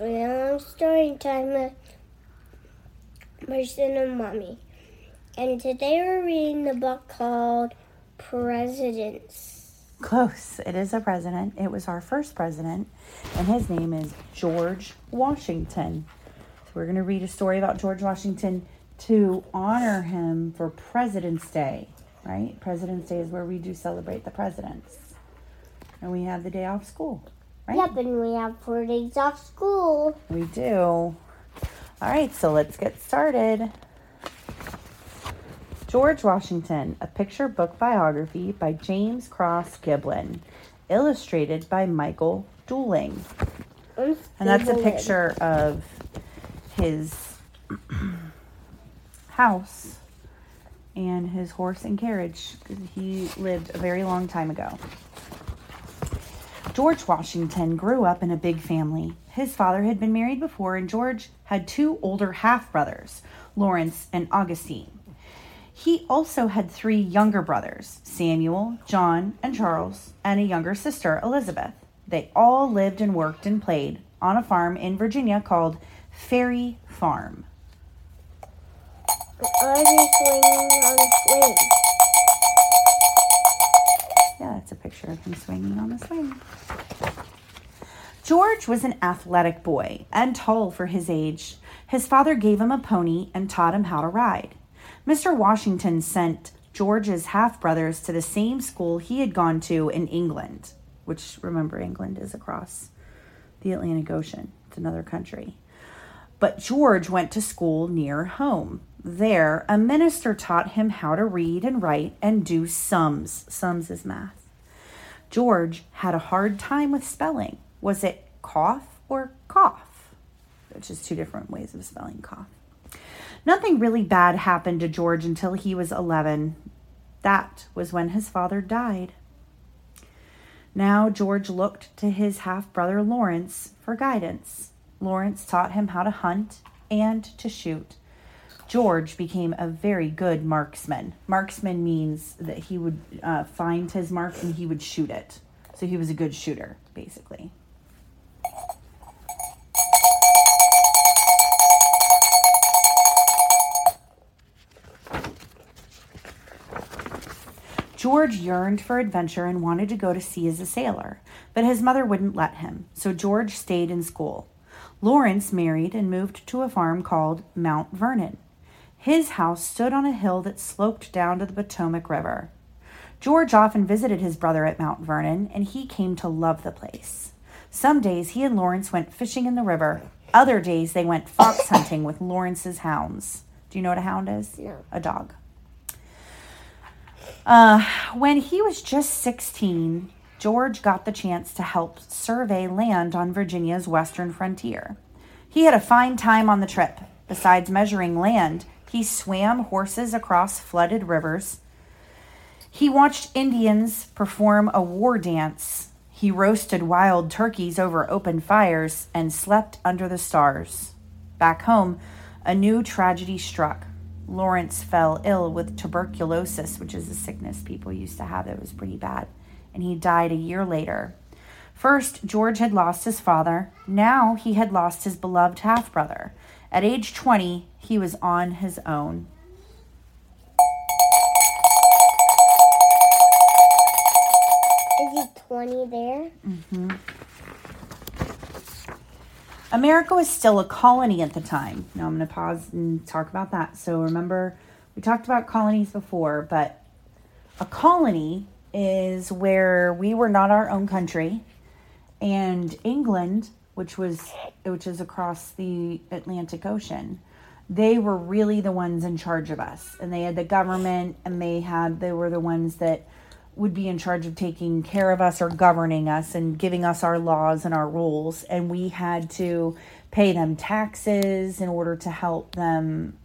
now story time uh, with Mason and Mommy. And today we're reading the book called Presidents. Close. It is a president. It was our first president, and his name is George Washington. So we're going to read a story about George Washington to honor him for President's Day, right? President's Day is where we do celebrate the presidents. And we have the day off school, right? Yep, and we have four days off school. We do. All right, so let's get started. George Washington, a picture book biography by James Cross Giblin, illustrated by Michael Dooling. And that's a picture of his house and his horse and carriage. He lived a very long time ago. George Washington grew up in a big family. His father had been married before, and George had two older half brothers, Lawrence and Augustine. He also had three younger brothers, Samuel, John, and Charles, and a younger sister, Elizabeth. They all lived and worked and played on a farm in Virginia called Ferry Farm. They swinging on a swing? Yeah, that's a picture of him swinging on the swing. George was an athletic boy and tall for his age. His father gave him a pony and taught him how to ride. Mr. Washington sent George's half brothers to the same school he had gone to in England, which remember, England is across the Atlantic Ocean, it's another country. But George went to school near home. There, a minister taught him how to read and write and do sums. Sums is math. George had a hard time with spelling. Was it cough or cough? Which is two different ways of spelling cough. Nothing really bad happened to George until he was 11. That was when his father died. Now George looked to his half brother Lawrence for guidance. Lawrence taught him how to hunt and to shoot. George became a very good marksman. Marksman means that he would uh, find his mark and he would shoot it. So he was a good shooter, basically. George yearned for adventure and wanted to go to sea as a sailor, but his mother wouldn't let him, so George stayed in school. Lawrence married and moved to a farm called Mount Vernon. His house stood on a hill that sloped down to the Potomac River. George often visited his brother at Mount Vernon, and he came to love the place. Some days he and Lawrence went fishing in the river. Other days they went fox hunting with Lawrence's hounds. Do you know what a hound is? No. A dog. Uh, when he was just 16, George got the chance to help survey land on Virginia's western frontier. He had a fine time on the trip. Besides measuring land, he swam horses across flooded rivers. He watched Indians perform a war dance. He roasted wild turkeys over open fires and slept under the stars. Back home, a new tragedy struck. Lawrence fell ill with tuberculosis, which is a sickness people used to have that was pretty bad, and he died a year later. First, George had lost his father. Now he had lost his beloved half brother. At age 20, he was on his own. Is he 20 there? Mm-hmm. America was still a colony at the time. Now I'm going to pause and talk about that. So remember, we talked about colonies before, but a colony is where we were not our own country, and England, which was which is across the Atlantic Ocean, they were really the ones in charge of us, and they had the government, and they had they were the ones that would be in charge of taking care of us or governing us and giving us our laws and our rules. And we had to pay them taxes in order to help them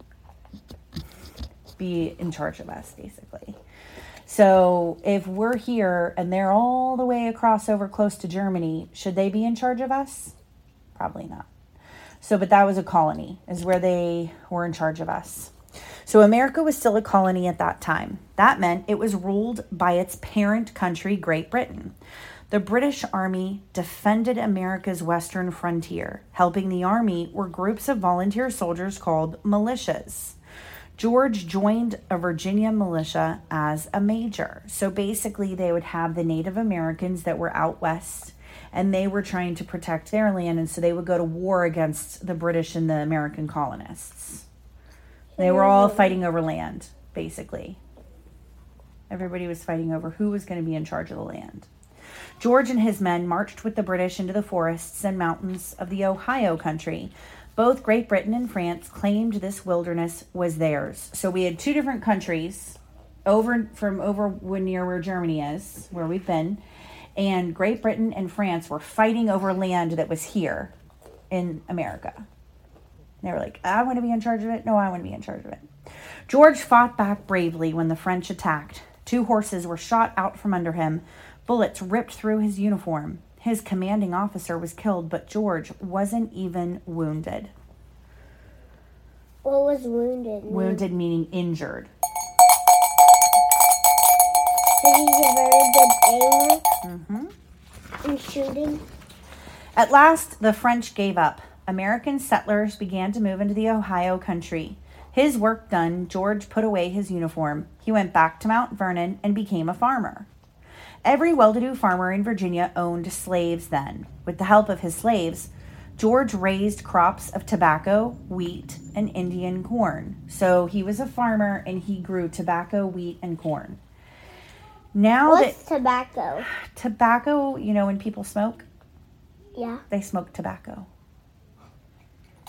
be in charge of us basically. So if we're here and they're all the way across over close to germany should they be in charge of us probably not so but that was a colony is where they were in charge of us so America was still a colony at that time. That meant it was ruled by its parent country, Great Britain. The British Army defended America's western frontier. Helping the Army were groups of volunteer soldiers called militias. George joined a Virginia militia as a major. So basically, they would have the Native Americans that were out west and they were trying to protect their land. And so they would go to war against the British and the American colonists. They were all fighting over land, basically. Everybody was fighting over who was going to be in charge of the land. George and his men marched with the British into the forests and mountains of the Ohio country. Both Great Britain and France claimed this wilderness was theirs. So we had two different countries over from over near where Germany is, where we've been, and Great Britain and France were fighting over land that was here in America. They were like, I want to be in charge of it. No, I want to be in charge of it. George fought back bravely when the French attacked. Two horses were shot out from under him. Bullets ripped through his uniform. His commanding officer was killed, but George wasn't even wounded. What was wounded? mean? Wounded meaning injured. So he's a very good aimer Mm-hmm. in shooting. At last, the French gave up. American settlers began to move into the Ohio country. His work done, George put away his uniform. He went back to Mount Vernon and became a farmer. Every well to do farmer in Virginia owned slaves then. With the help of his slaves, George raised crops of tobacco, wheat, and Indian corn. So he was a farmer and he grew tobacco, wheat, and corn. Now What's that tobacco? tobacco, you know, when people smoke, Yeah. they smoke tobacco.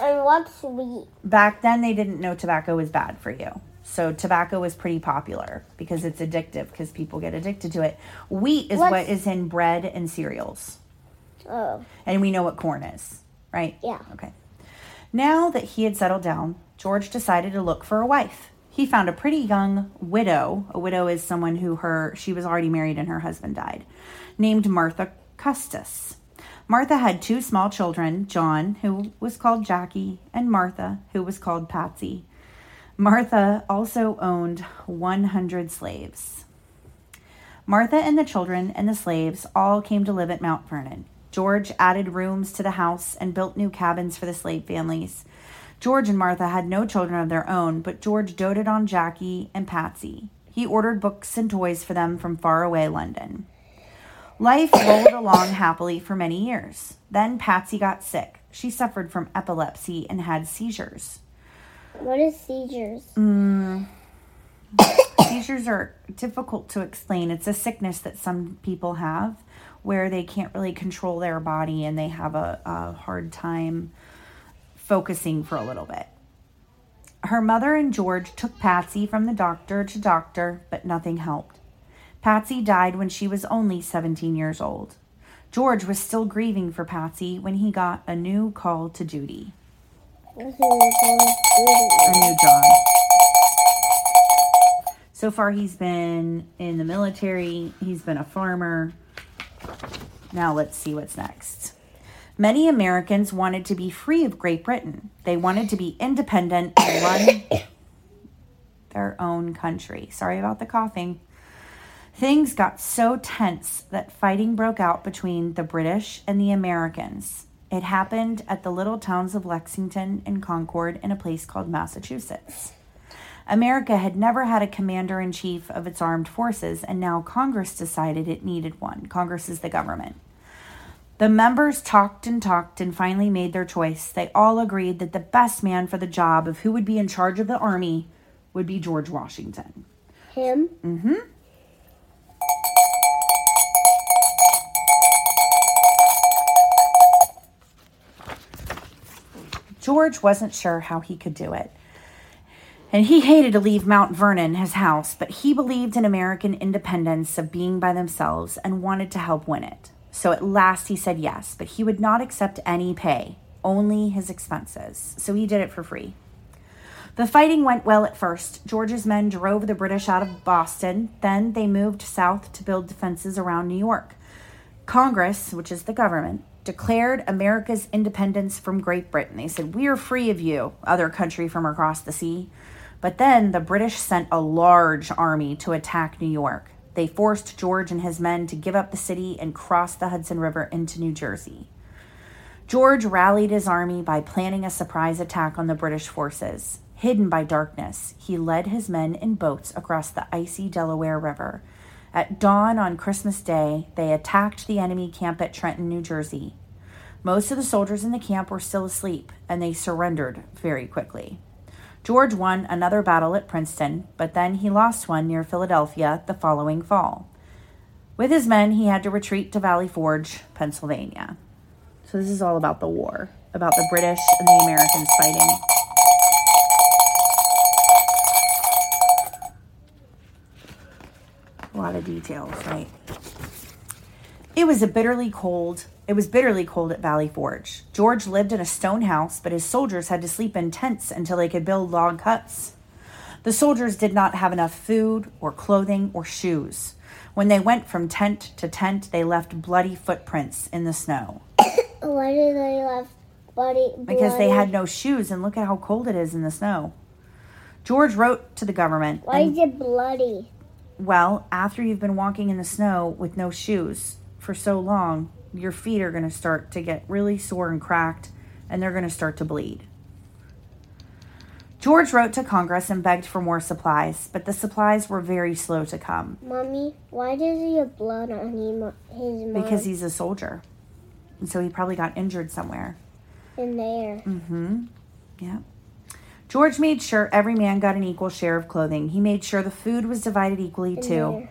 And what's wheat? back then they didn't know tobacco was bad for you. So tobacco was pretty popular because it's addictive because people get addicted to it. Wheat is what What's- in bread and cereals. Oh, And we know what corn is, right? Yeah. Okay. Now that he had settled down, George decided to look for a wife. He found a pretty young widow. A widow is someone who her she was already married and her husband died, named Martha Custis. Martha had two small children, John, who was called Jackie, and Martha, who was called Patsy. Martha also owned 100 slaves. Martha and the children and the slaves all came to live at Mount Vernon. George added rooms to the house and built new cabins for the slave families. George and Martha had no children of their own, but George doted on Jackie and Patsy. He ordered books and toys for them from faraway London. Life rolled along happily for many years. Then Patsy got sick. She suffered from epilepsy and had seizures. what is seizures? Mm. Seizures are difficult to explain. It's a sickness that some people have where they can't really control their body and they have a, a hard time focusing for a little bit. Her mother and George took Patsy from the doctor to doctor, but nothing helped. Patsy died when she was only 17 years old. George was still grieving for Patsy when he got a new call to duty. A new job. So far, he's been in the military, he's been a farmer. Now, let's see what's next. Many Americans wanted to be free of Great Britain. They wanted to be independent and run their own country. Sorry about the coughing. Things got so tense that fighting broke out between the British and the Americans. It happened at the little towns of Lexington and Concord in a place called Massachusetts. America had never had a commander in chief of its armed forces, and now Congress decided it needed one. Congress is the government. The members talked and talked and finally made their choice. They all agreed that the best man for the job of who would be in charge of the army would be George Washington. Him? Mm-hmm. George wasn't sure how he could do it. And he hated to leave Mount Vernon, his house, but he believed in American independence of being by themselves and wanted to help win it. So at last he said yes, but he would not accept any pay, only his expenses. So he did it for free. The fighting went well at first. George's men drove the British out of Boston. Then they moved south to build defenses around New York. Congress, which is the government, declared America's independence from Great Britain. They said, We are free of you, other country from across the sea. But then the British sent a large army to attack New York. They forced George and his men to give up the city and cross the Hudson River into New Jersey. George rallied his army by planning a surprise attack on the British forces. Hidden by darkness, he led his men in boats across the icy Delaware River. At dawn on Christmas Day, they attacked the enemy camp at Trenton, New Jersey. Most of the soldiers in the camp were still asleep, and they surrendered very quickly. George won another battle at Princeton, but then he lost one near Philadelphia the following fall. With his men, he had to retreat to Valley Forge, Pennsylvania. So, this is all about the war, about the British and the Americans fighting. A lot of details, right? It was a bitterly cold. It was bitterly cold at Valley Forge. George lived in a stone house, but his soldiers had to sleep in tents until they could build log huts. The soldiers did not have enough food or clothing or shoes. When they went from tent to tent, they left bloody footprints in the snow. Why did they left bloody? Because they had no shoes, and look at how cold it is in the snow. George wrote to the government. Why and- is it bloody? Well, after you've been walking in the snow with no shoes for so long, your feet are going to start to get really sore and cracked, and they're going to start to bleed. George wrote to Congress and begged for more supplies, but the supplies were very slow to come Mommy, why does he have blood on him, his because he's a soldier. And so he probably got injured somewhere. in there? Mm-hmm. Yeah. George made sure every man got an equal share of clothing. He made sure the food was divided equally, In too. there.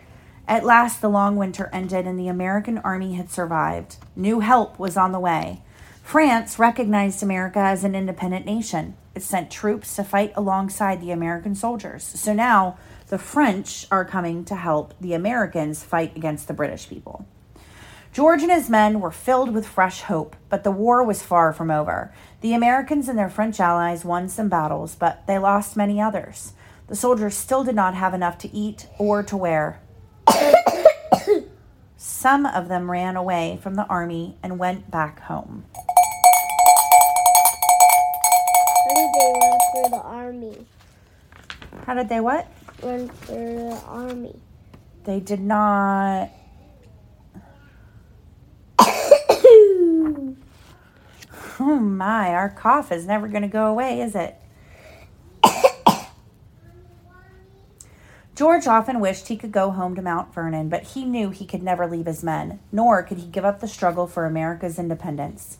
At last, the long winter ended and the American army had survived. New help was on the way. France recognized America as an independent nation. It sent troops to fight alongside the American soldiers. So now the French are coming to help the Americans fight against the British people. George and his men were filled with fresh hope, but the war was far from over. The Americans and their French allies won some battles, but they lost many others. The soldiers still did not have enough to eat or to wear. Some of them ran away from the army and went back home. How did they run for the army? How did they what? Run for the army. They did not. Oh my, our cough is never going to go away, is it? George often wished he could go home to Mount Vernon, but he knew he could never leave his men, nor could he give up the struggle for America's independence.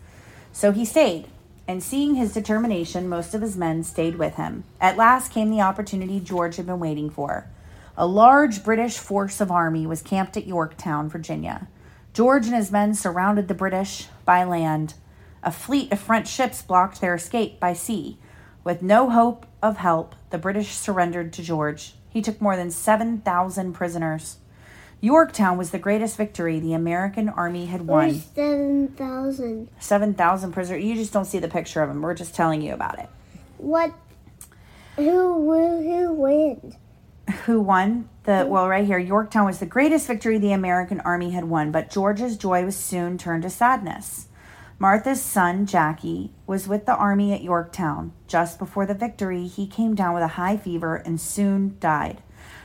So he stayed, and seeing his determination, most of his men stayed with him. At last came the opportunity George had been waiting for. A large British force of army was camped at Yorktown, Virginia. George and his men surrounded the British by land. A fleet of French ships blocked their escape by sea. With no hope of help, the British surrendered to George. He took more than 7,000 prisoners. Yorktown was the greatest victory the American army had won. Seven thousand? 7,000 prisoners. You just don't see the picture of them. We're just telling you about it. What? Who who who wins? Who won? The well, right here. Yorktown was the greatest victory the American army had won, but George's joy was soon turned to sadness. Martha's son, Jackie, was with the army at Yorktown. Just before the victory, he came down with a high fever and soon died.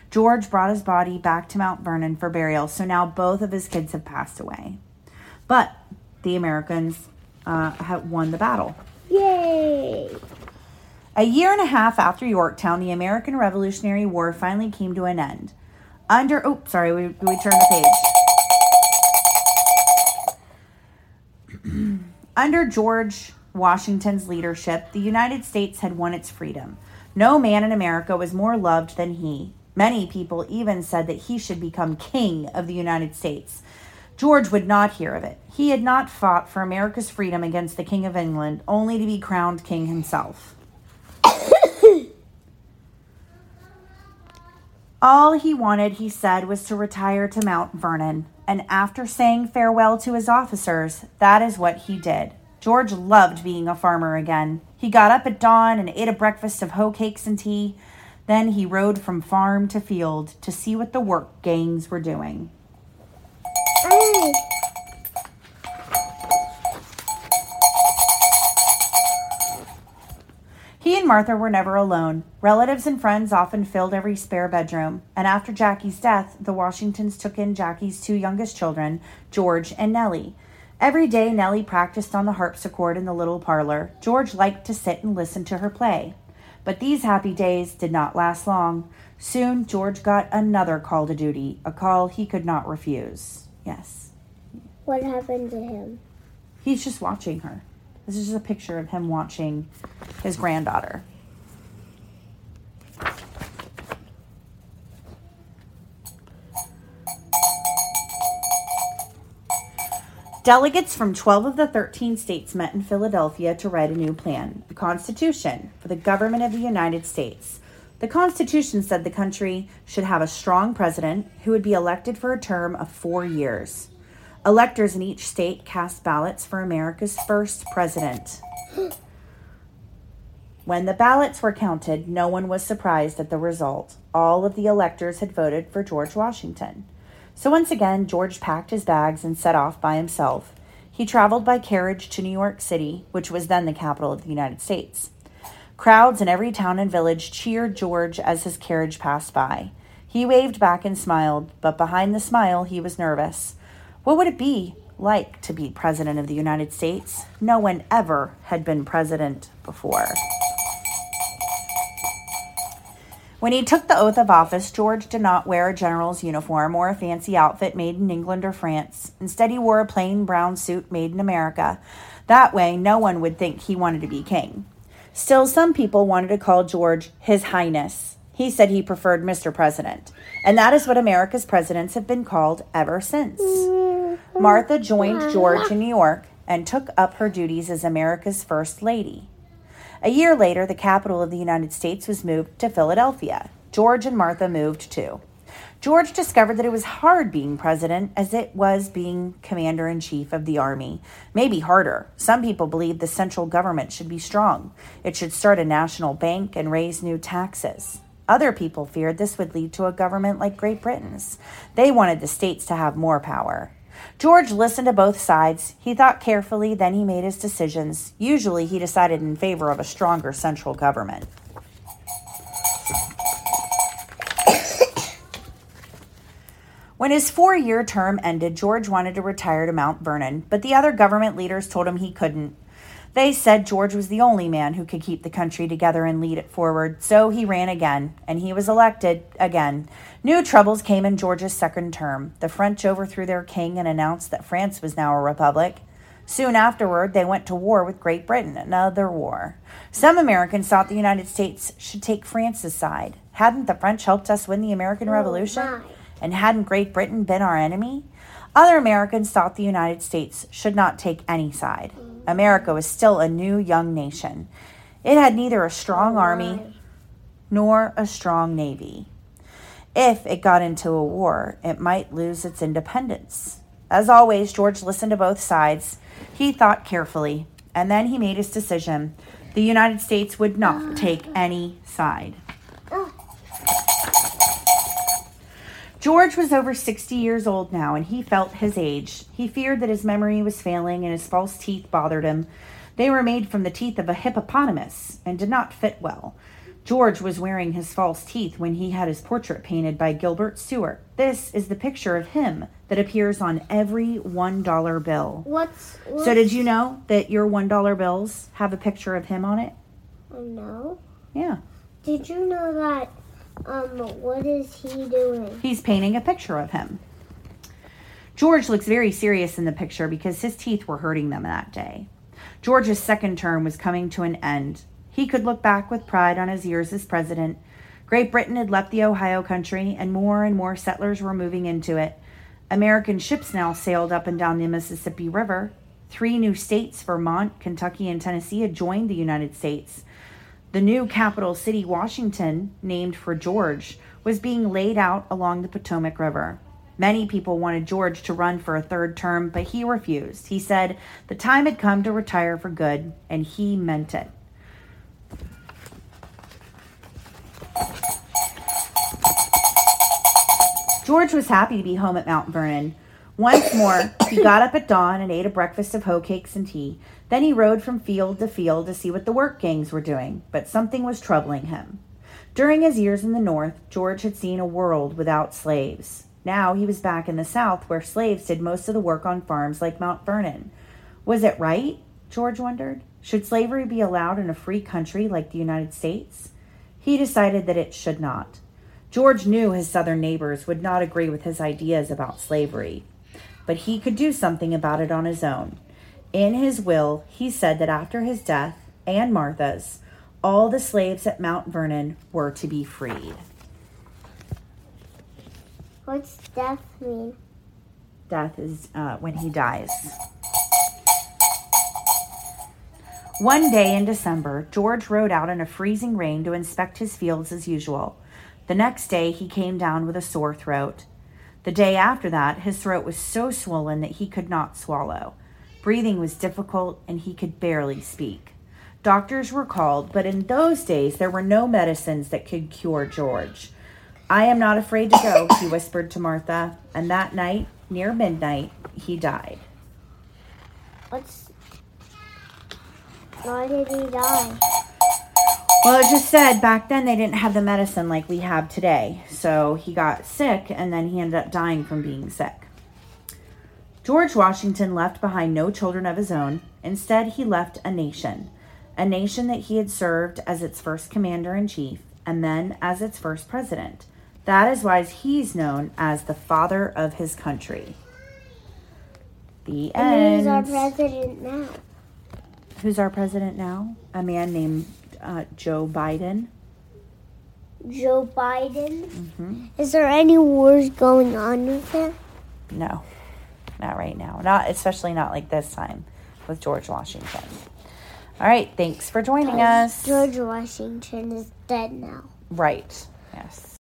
George brought his body back to Mount Vernon for burial, so now both of his kids have passed away. But the Americans uh, have won the battle. Yay! A year and a half after Yorktown, the American Revolutionary War finally came to an end. Under, oh, sorry, we, we turned the page. Under George Washington's leadership, the United States had won its freedom. No man in America was more loved than he. Many people even said that he should become king of the United States. George would not hear of it. He had not fought for America's freedom against the King of England, only to be crowned king himself. All he wanted, he said, was to retire to Mount Vernon. And after saying farewell to his officers, that is what he did. George loved being a farmer again. He got up at dawn and ate a breakfast of hoe cakes and tea. Then he rode from farm to field to see what the work gangs were doing. And Martha were never alone. Relatives and friends often filled every spare bedroom, and after Jackie's death, the Washingtons took in Jackie's two youngest children, George and Nellie. Every day, Nellie practiced on the harpsichord in the little parlor. George liked to sit and listen to her play. But these happy days did not last long. Soon, George got another call to duty, a call he could not refuse. Yes. What happened to him? He's just watching her. This is just a picture of him watching his granddaughter. Delegates from 12 of the 13 states met in Philadelphia to write a new plan, the Constitution, for the government of the United States. The Constitution said the country should have a strong president who would be elected for a term of four years. Electors in each state cast ballots for America's first president. When the ballots were counted, no one was surprised at the result. All of the electors had voted for George Washington. So once again, George packed his bags and set off by himself. He traveled by carriage to New York City, which was then the capital of the United States. Crowds in every town and village cheered George as his carriage passed by. He waved back and smiled, but behind the smile, he was nervous. What would it be like to be President of the United States? No one ever had been president before. When he took the oath of office, George did not wear a general's uniform or a fancy outfit made in England or France. Instead, he wore a plain brown suit made in America. That way, no one would think he wanted to be king. Still, some people wanted to call George His Highness. He said he preferred Mr. President. And that is what America's presidents have been called ever since. Martha joined George in New York and took up her duties as America's First Lady. A year later, the capital of the United States was moved to Philadelphia. George and Martha moved too. George discovered that it was hard being president as it was being commander in chief of the army. Maybe harder. Some people believed the central government should be strong. It should start a national bank and raise new taxes. Other people feared this would lead to a government like Great Britain's. They wanted the states to have more power. George listened to both sides. He thought carefully, then he made his decisions. Usually, he decided in favor of a stronger central government. When his four year term ended, George wanted to retire to Mount Vernon, but the other government leaders told him he couldn't. They said George was the only man who could keep the country together and lead it forward, so he ran again, and he was elected again. New troubles came in George's second term. The French overthrew their king and announced that France was now a republic. Soon afterward, they went to war with Great Britain, another war. Some Americans thought the United States should take France's side. Hadn't the French helped us win the American oh, Revolution? And hadn't Great Britain been our enemy? Other Americans thought the United States should not take any side. America was still a new young nation. It had neither a strong army nor a strong navy. If it got into a war, it might lose its independence. As always, George listened to both sides. He thought carefully, and then he made his decision. The United States would not ah. take any side. George was over 60 years old now, and he felt his age. He feared that his memory was failing and his false teeth bothered him. They were made from the teeth of a hippopotamus and did not fit well. George was wearing his false teeth when he had his portrait painted by Gilbert Stuart. This is the picture of him that appears on every $1 bill. What's, what's So, did you know that your $1 bills have a picture of him on it? Oh, no. Yeah. Did you know that? Um, what is he doing? He's painting a picture of him. George looks very serious in the picture because his teeth were hurting them that day. George's second term was coming to an end. He could look back with pride on his years as president. Great Britain had left the Ohio country, and more and more settlers were moving into it. American ships now sailed up and down the Mississippi River. Three new states, Vermont, Kentucky, and Tennessee, had joined the United States. The new capital city, Washington, named for George, was being laid out along the Potomac River. Many people wanted George to run for a third term, but he refused. He said the time had come to retire for good, and he meant it. George was happy to be home at Mount Vernon. Once more, he got up at dawn and ate a breakfast of hoe cakes and tea. Then he rode from field to field to see what the work gangs were doing, but something was troubling him. During his years in the North, George had seen a world without slaves. Now he was back in the South where slaves did most of the work on farms like Mount Vernon. Was it right? George wondered. Should slavery be allowed in a free country like the United States? He decided that it should not. George knew his Southern neighbors would not agree with his ideas about slavery, but he could do something about it on his own. In his will, he said that after his death and Martha's, all the slaves at Mount Vernon were to be freed. What's death mean? Death is uh, when he dies. One day in December, George rode out in a freezing rain to inspect his fields as usual. The next day, he came down with a sore throat. The day after that, his throat was so swollen that he could not swallow. Breathing was difficult and he could barely speak. Doctors were called, but in those days there were no medicines that could cure George. I am not afraid to go, he whispered to Martha, and that night, near midnight, he died. What's. Why did he die? Well, it just said back then they didn't have the medicine like we have today. So he got sick and then he ended up dying from being sick. George Washington left behind no children of his own. Instead, he left a nation, a nation that he had served as its first commander in chief and then as its first president. That is why he's known as the father of his country. The And who's our president now? Who's our president now? A man named uh, Joe Biden. Joe Biden. hmm Is there any wars going on with him? No, not right now. Not especially not like this time with George Washington. All right, thanks for joining us. George Washington is dead now. Right. Yes.